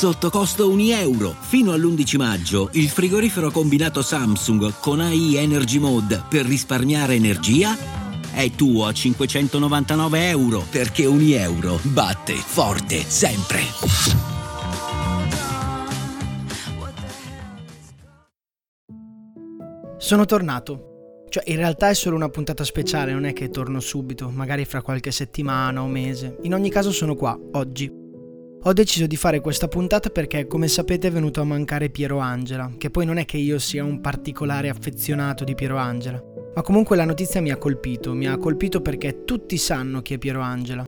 sotto costo 1 euro. Fino all'11 maggio il frigorifero combinato Samsung con AI Energy Mode per risparmiare energia è tuo a 599 euro perché ogni euro batte forte sempre. Sono tornato. Cioè, in realtà è solo una puntata speciale, non è che torno subito, magari fra qualche settimana o mese. In ogni caso sono qua, oggi. Ho deciso di fare questa puntata perché, come sapete, è venuto a mancare Piero Angela, che poi non è che io sia un particolare affezionato di Piero Angela. Ma comunque la notizia mi ha colpito, mi ha colpito perché tutti sanno chi è Piero Angela.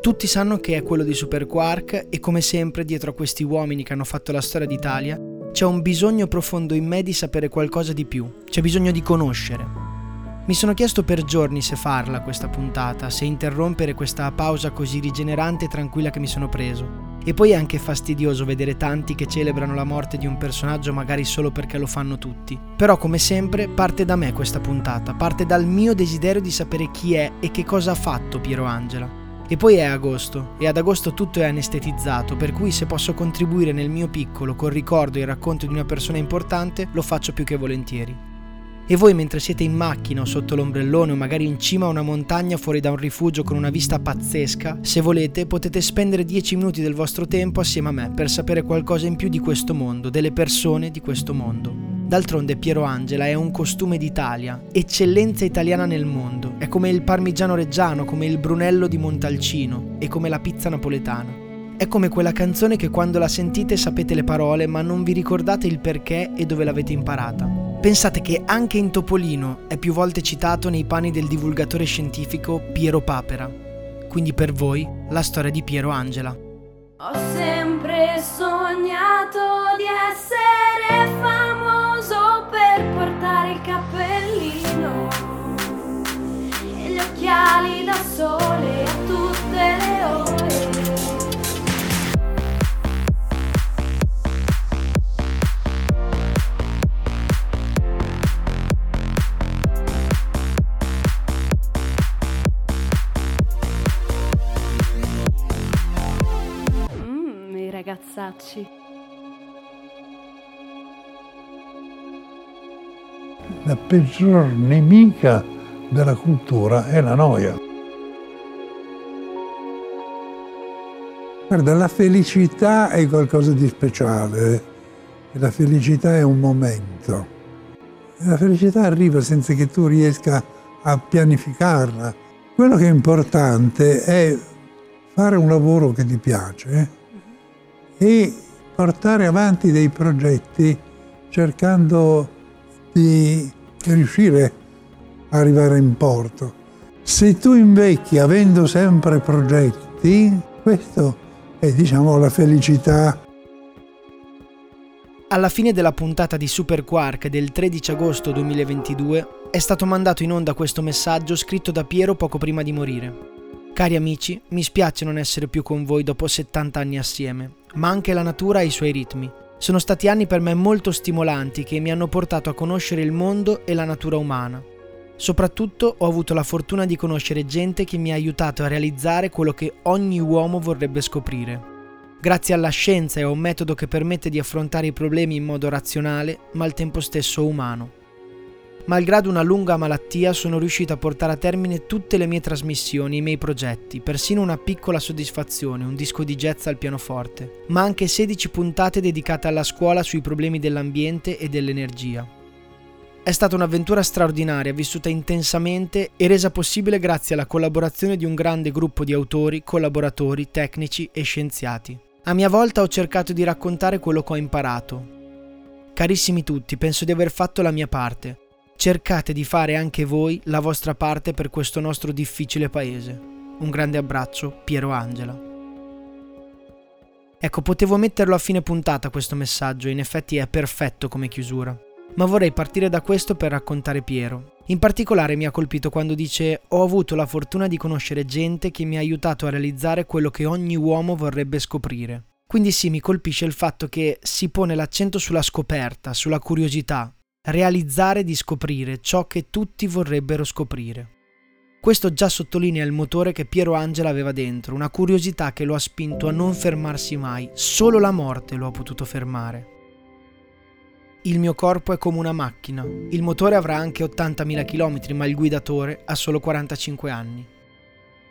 Tutti sanno che è quello di Super Quark e come sempre dietro a questi uomini che hanno fatto la storia d'Italia c'è un bisogno profondo in me di sapere qualcosa di più, c'è bisogno di conoscere. Mi sono chiesto per giorni se farla questa puntata, se interrompere questa pausa così rigenerante e tranquilla che mi sono preso. E poi è anche fastidioso vedere tanti che celebrano la morte di un personaggio magari solo perché lo fanno tutti. Però come sempre parte da me questa puntata, parte dal mio desiderio di sapere chi è e che cosa ha fatto Piero Angela. E poi è agosto, e ad agosto tutto è anestetizzato, per cui se posso contribuire nel mio piccolo col ricordo e il racconto di una persona importante, lo faccio più che volentieri. E voi mentre siete in macchina o sotto l'ombrellone o magari in cima a una montagna fuori da un rifugio con una vista pazzesca, se volete potete spendere 10 minuti del vostro tempo assieme a me per sapere qualcosa in più di questo mondo, delle persone di questo mondo. D'altronde Piero Angela è un costume d'Italia, eccellenza italiana nel mondo, è come il parmigiano reggiano, come il brunello di Montalcino e come la pizza napoletana. È come quella canzone che quando la sentite sapete le parole ma non vi ricordate il perché e dove l'avete imparata. Pensate che anche in Topolino è più volte citato nei panni del divulgatore scientifico Piero Papera. Quindi per voi la storia di Piero Angela. Ho sempre sognato di essere famoso per portare il cappellino e gli occhiali da sole ragazzacci. La peggior nemica della cultura è la noia. Guarda, la felicità è qualcosa di speciale e la felicità è un momento. La felicità arriva senza che tu riesca a pianificarla. Quello che è importante è fare un lavoro che ti piace e portare avanti dei progetti cercando di riuscire a arrivare in porto. Se tu invecchi avendo sempre progetti, questo è diciamo la felicità. Alla fine della puntata di Super Quark del 13 agosto 2022 è stato mandato in onda questo messaggio scritto da Piero poco prima di morire. Cari amici, mi spiace non essere più con voi dopo 70 anni assieme, ma anche la natura ha i suoi ritmi. Sono stati anni per me molto stimolanti che mi hanno portato a conoscere il mondo e la natura umana. Soprattutto ho avuto la fortuna di conoscere gente che mi ha aiutato a realizzare quello che ogni uomo vorrebbe scoprire. Grazie alla scienza e a un metodo che permette di affrontare i problemi in modo razionale, ma al tempo stesso umano. Malgrado una lunga malattia sono riuscito a portare a termine tutte le mie trasmissioni, i miei progetti, persino una piccola soddisfazione, un disco di jazz al pianoforte, ma anche 16 puntate dedicate alla scuola sui problemi dell'ambiente e dell'energia. È stata un'avventura straordinaria, vissuta intensamente e resa possibile grazie alla collaborazione di un grande gruppo di autori, collaboratori, tecnici e scienziati. A mia volta ho cercato di raccontare quello che ho imparato. Carissimi tutti, penso di aver fatto la mia parte cercate di fare anche voi la vostra parte per questo nostro difficile paese. Un grande abbraccio, Piero Angela. Ecco, potevo metterlo a fine puntata questo messaggio, in effetti è perfetto come chiusura. Ma vorrei partire da questo per raccontare Piero. In particolare mi ha colpito quando dice ho avuto la fortuna di conoscere gente che mi ha aiutato a realizzare quello che ogni uomo vorrebbe scoprire. Quindi sì, mi colpisce il fatto che si pone l'accento sulla scoperta, sulla curiosità, realizzare di scoprire ciò che tutti vorrebbero scoprire. Questo già sottolinea il motore che Piero Angela aveva dentro, una curiosità che lo ha spinto a non fermarsi mai, solo la morte lo ha potuto fermare. Il mio corpo è come una macchina, il motore avrà anche 80.000 km, ma il guidatore ha solo 45 anni.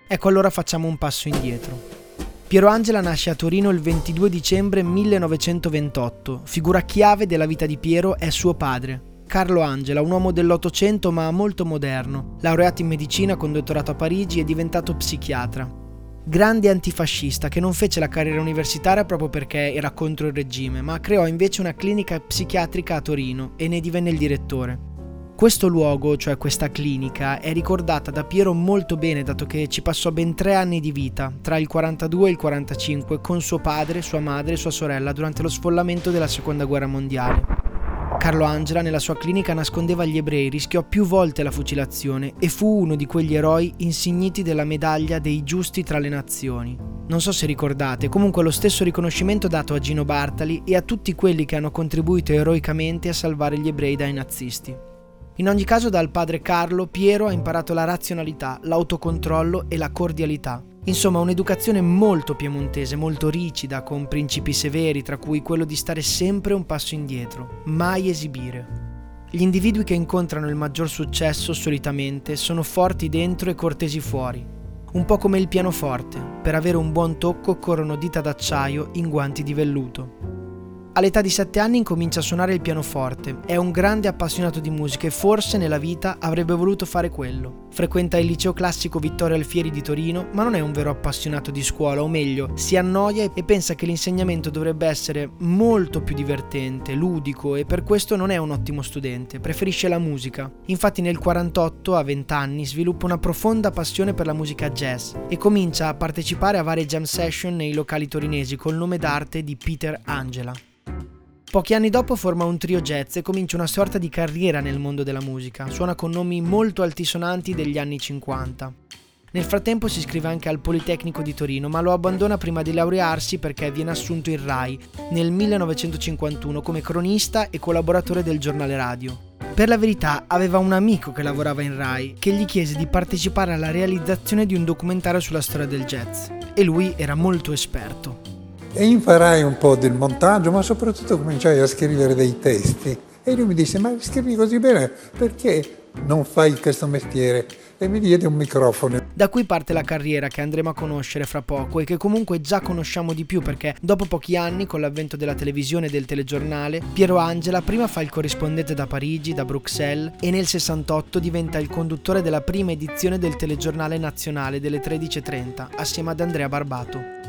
Ecco allora facciamo un passo indietro. Piero Angela nasce a Torino il 22 dicembre 1928. Figura chiave della vita di Piero è suo padre, Carlo Angela, un uomo dell'Ottocento ma molto moderno, laureato in medicina con dottorato a Parigi e diventato psichiatra. Grande antifascista che non fece la carriera universitaria proprio perché era contro il regime, ma creò invece una clinica psichiatrica a Torino e ne divenne il direttore. Questo luogo, cioè questa clinica, è ricordata da Piero molto bene dato che ci passò ben tre anni di vita, tra il 42 e il 45, con suo padre, sua madre e sua sorella durante lo sfollamento della Seconda Guerra Mondiale. Carlo Angela nella sua clinica nascondeva gli ebrei, rischiò più volte la fucilazione e fu uno di quegli eroi insigniti della medaglia dei giusti tra le nazioni. Non so se ricordate, comunque lo stesso riconoscimento dato a Gino Bartali e a tutti quelli che hanno contribuito eroicamente a salvare gli ebrei dai nazisti. In ogni caso dal padre Carlo, Piero ha imparato la razionalità, l'autocontrollo e la cordialità. Insomma, un'educazione molto piemontese, molto ricida, con principi severi, tra cui quello di stare sempre un passo indietro, mai esibire. Gli individui che incontrano il maggior successo solitamente sono forti dentro e cortesi fuori, un po' come il pianoforte, per avere un buon tocco occorrono dita d'acciaio in guanti di velluto. All'età di 7 anni incomincia a suonare il pianoforte, è un grande appassionato di musica e forse nella vita avrebbe voluto fare quello. Frequenta il liceo classico Vittorio Alfieri di Torino, ma non è un vero appassionato di scuola, o meglio, si annoia e pensa che l'insegnamento dovrebbe essere molto più divertente, ludico e per questo non è un ottimo studente, preferisce la musica. Infatti nel 48, a 20 anni, sviluppa una profonda passione per la musica jazz e comincia a partecipare a varie jam session nei locali torinesi col nome d'arte di Peter Angela. Pochi anni dopo forma un trio jazz e comincia una sorta di carriera nel mondo della musica. Suona con nomi molto altisonanti degli anni 50. Nel frattempo si iscrive anche al Politecnico di Torino, ma lo abbandona prima di laurearsi perché viene assunto in RAI nel 1951 come cronista e collaboratore del giornale radio. Per la verità aveva un amico che lavorava in RAI che gli chiese di partecipare alla realizzazione di un documentario sulla storia del jazz e lui era molto esperto e imparai un po' del montaggio, ma soprattutto cominciai a scrivere dei testi. E lui mi disse, ma scrivi così bene, perché non fai questo mestiere? E mi diede un microfono. Da qui parte la carriera che andremo a conoscere fra poco e che comunque già conosciamo di più perché dopo pochi anni, con l'avvento della televisione e del telegiornale, Piero Angela prima fa il corrispondente da Parigi, da Bruxelles e nel 68 diventa il conduttore della prima edizione del telegiornale nazionale delle 13.30 assieme ad Andrea Barbato.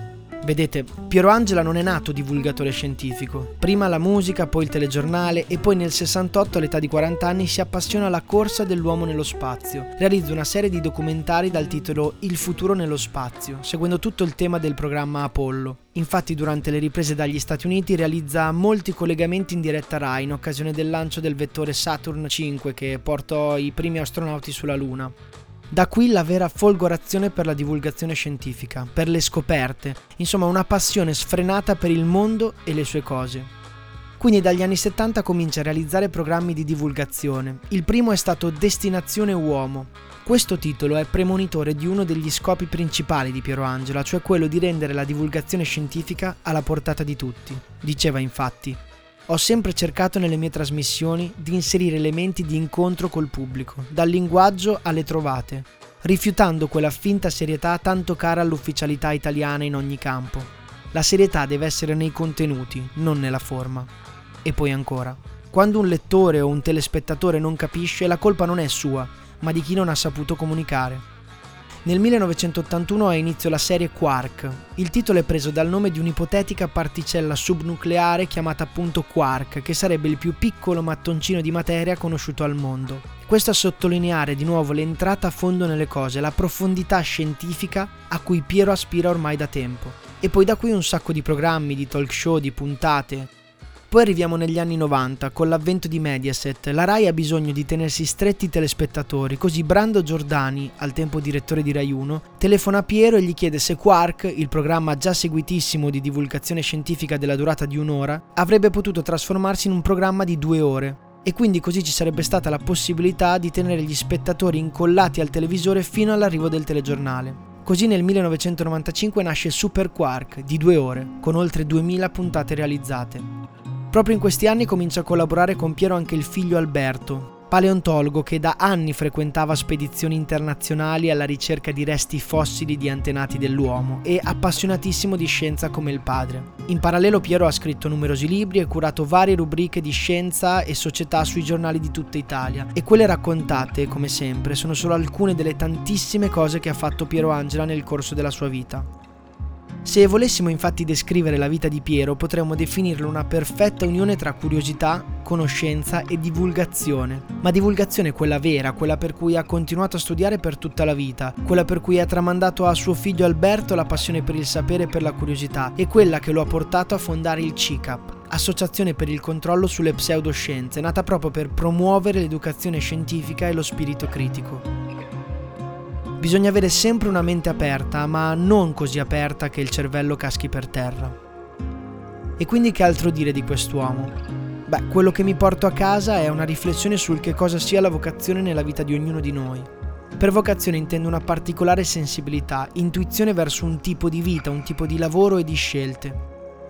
Vedete, Piero Angela non è nato divulgatore scientifico. Prima la musica, poi il telegiornale e poi nel 68 all'età di 40 anni si appassiona alla corsa dell'uomo nello spazio. Realizza una serie di documentari dal titolo Il futuro nello spazio, seguendo tutto il tema del programma Apollo. Infatti durante le riprese dagli Stati Uniti realizza molti collegamenti in diretta RAI in occasione del lancio del vettore Saturn 5 che portò i primi astronauti sulla Luna. Da qui la vera folgorazione per la divulgazione scientifica, per le scoperte, insomma una passione sfrenata per il mondo e le sue cose. Quindi dagli anni 70 comincia a realizzare programmi di divulgazione. Il primo è stato Destinazione Uomo. Questo titolo è premonitore di uno degli scopi principali di Piero Angela, cioè quello di rendere la divulgazione scientifica alla portata di tutti. Diceva infatti, ho sempre cercato nelle mie trasmissioni di inserire elementi di incontro col pubblico, dal linguaggio alle trovate, rifiutando quella finta serietà tanto cara all'ufficialità italiana in ogni campo. La serietà deve essere nei contenuti, non nella forma. E poi ancora, quando un lettore o un telespettatore non capisce, la colpa non è sua, ma di chi non ha saputo comunicare. Nel 1981 ha inizio la serie Quark. Il titolo è preso dal nome di un'ipotetica particella subnucleare chiamata appunto Quark, che sarebbe il più piccolo mattoncino di materia conosciuto al mondo. Questo a sottolineare di nuovo l'entrata a fondo nelle cose, la profondità scientifica a cui Piero aspira ormai da tempo. E poi da qui un sacco di programmi, di talk show, di puntate, poi arriviamo negli anni 90, con l'avvento di Mediaset. La RAI ha bisogno di tenersi stretti i telespettatori, così Brando Giordani, al tempo direttore di Rai 1, telefona a Piero e gli chiede se Quark, il programma già seguitissimo di divulgazione scientifica della durata di un'ora, avrebbe potuto trasformarsi in un programma di due ore. e quindi così ci sarebbe stata la possibilità di tenere gli spettatori incollati al televisore fino all'arrivo del telegiornale. Così nel 1995 nasce Super Quark di due ore, con oltre 2000 puntate realizzate. Proprio in questi anni comincia a collaborare con Piero anche il figlio Alberto, paleontologo che da anni frequentava spedizioni internazionali alla ricerca di resti fossili di antenati dell'uomo e appassionatissimo di scienza come il padre. In parallelo Piero ha scritto numerosi libri e curato varie rubriche di scienza e società sui giornali di tutta Italia e quelle raccontate, come sempre, sono solo alcune delle tantissime cose che ha fatto Piero Angela nel corso della sua vita. Se volessimo infatti descrivere la vita di Piero, potremmo definirlo una perfetta unione tra curiosità, conoscenza e divulgazione. Ma divulgazione quella vera, quella per cui ha continuato a studiare per tutta la vita, quella per cui ha tramandato a suo figlio Alberto la passione per il sapere e per la curiosità, e quella che lo ha portato a fondare il CICAP, Associazione per il controllo sulle pseudoscienze, nata proprio per promuovere l'educazione scientifica e lo spirito critico. Bisogna avere sempre una mente aperta, ma non così aperta che il cervello caschi per terra. E quindi che altro dire di quest'uomo? Beh, quello che mi porto a casa è una riflessione sul che cosa sia la vocazione nella vita di ognuno di noi. Per vocazione intendo una particolare sensibilità, intuizione verso un tipo di vita, un tipo di lavoro e di scelte.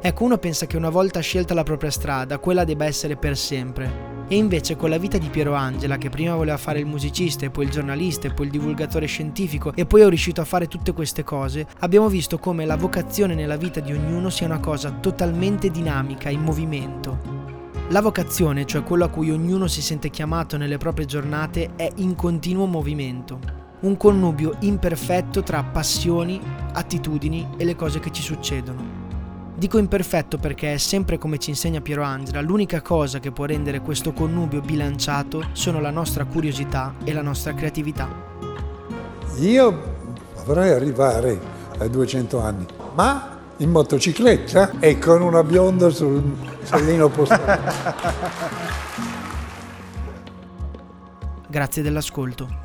Ecco, uno pensa che una volta scelta la propria strada, quella debba essere per sempre. E invece con la vita di Piero Angela, che prima voleva fare il musicista e poi il giornalista e poi il divulgatore scientifico e poi è riuscito a fare tutte queste cose, abbiamo visto come la vocazione nella vita di ognuno sia una cosa totalmente dinamica, in movimento. La vocazione, cioè quello a cui ognuno si sente chiamato nelle proprie giornate, è in continuo movimento. Un connubio imperfetto tra passioni, attitudini e le cose che ci succedono. Dico imperfetto perché è sempre come ci insegna Piero Angela, l'unica cosa che può rendere questo connubio bilanciato sono la nostra curiosità e la nostra creatività. Io vorrei arrivare ai 200 anni, ma in motocicletta e con una bionda sul sellino postale. Grazie dell'ascolto.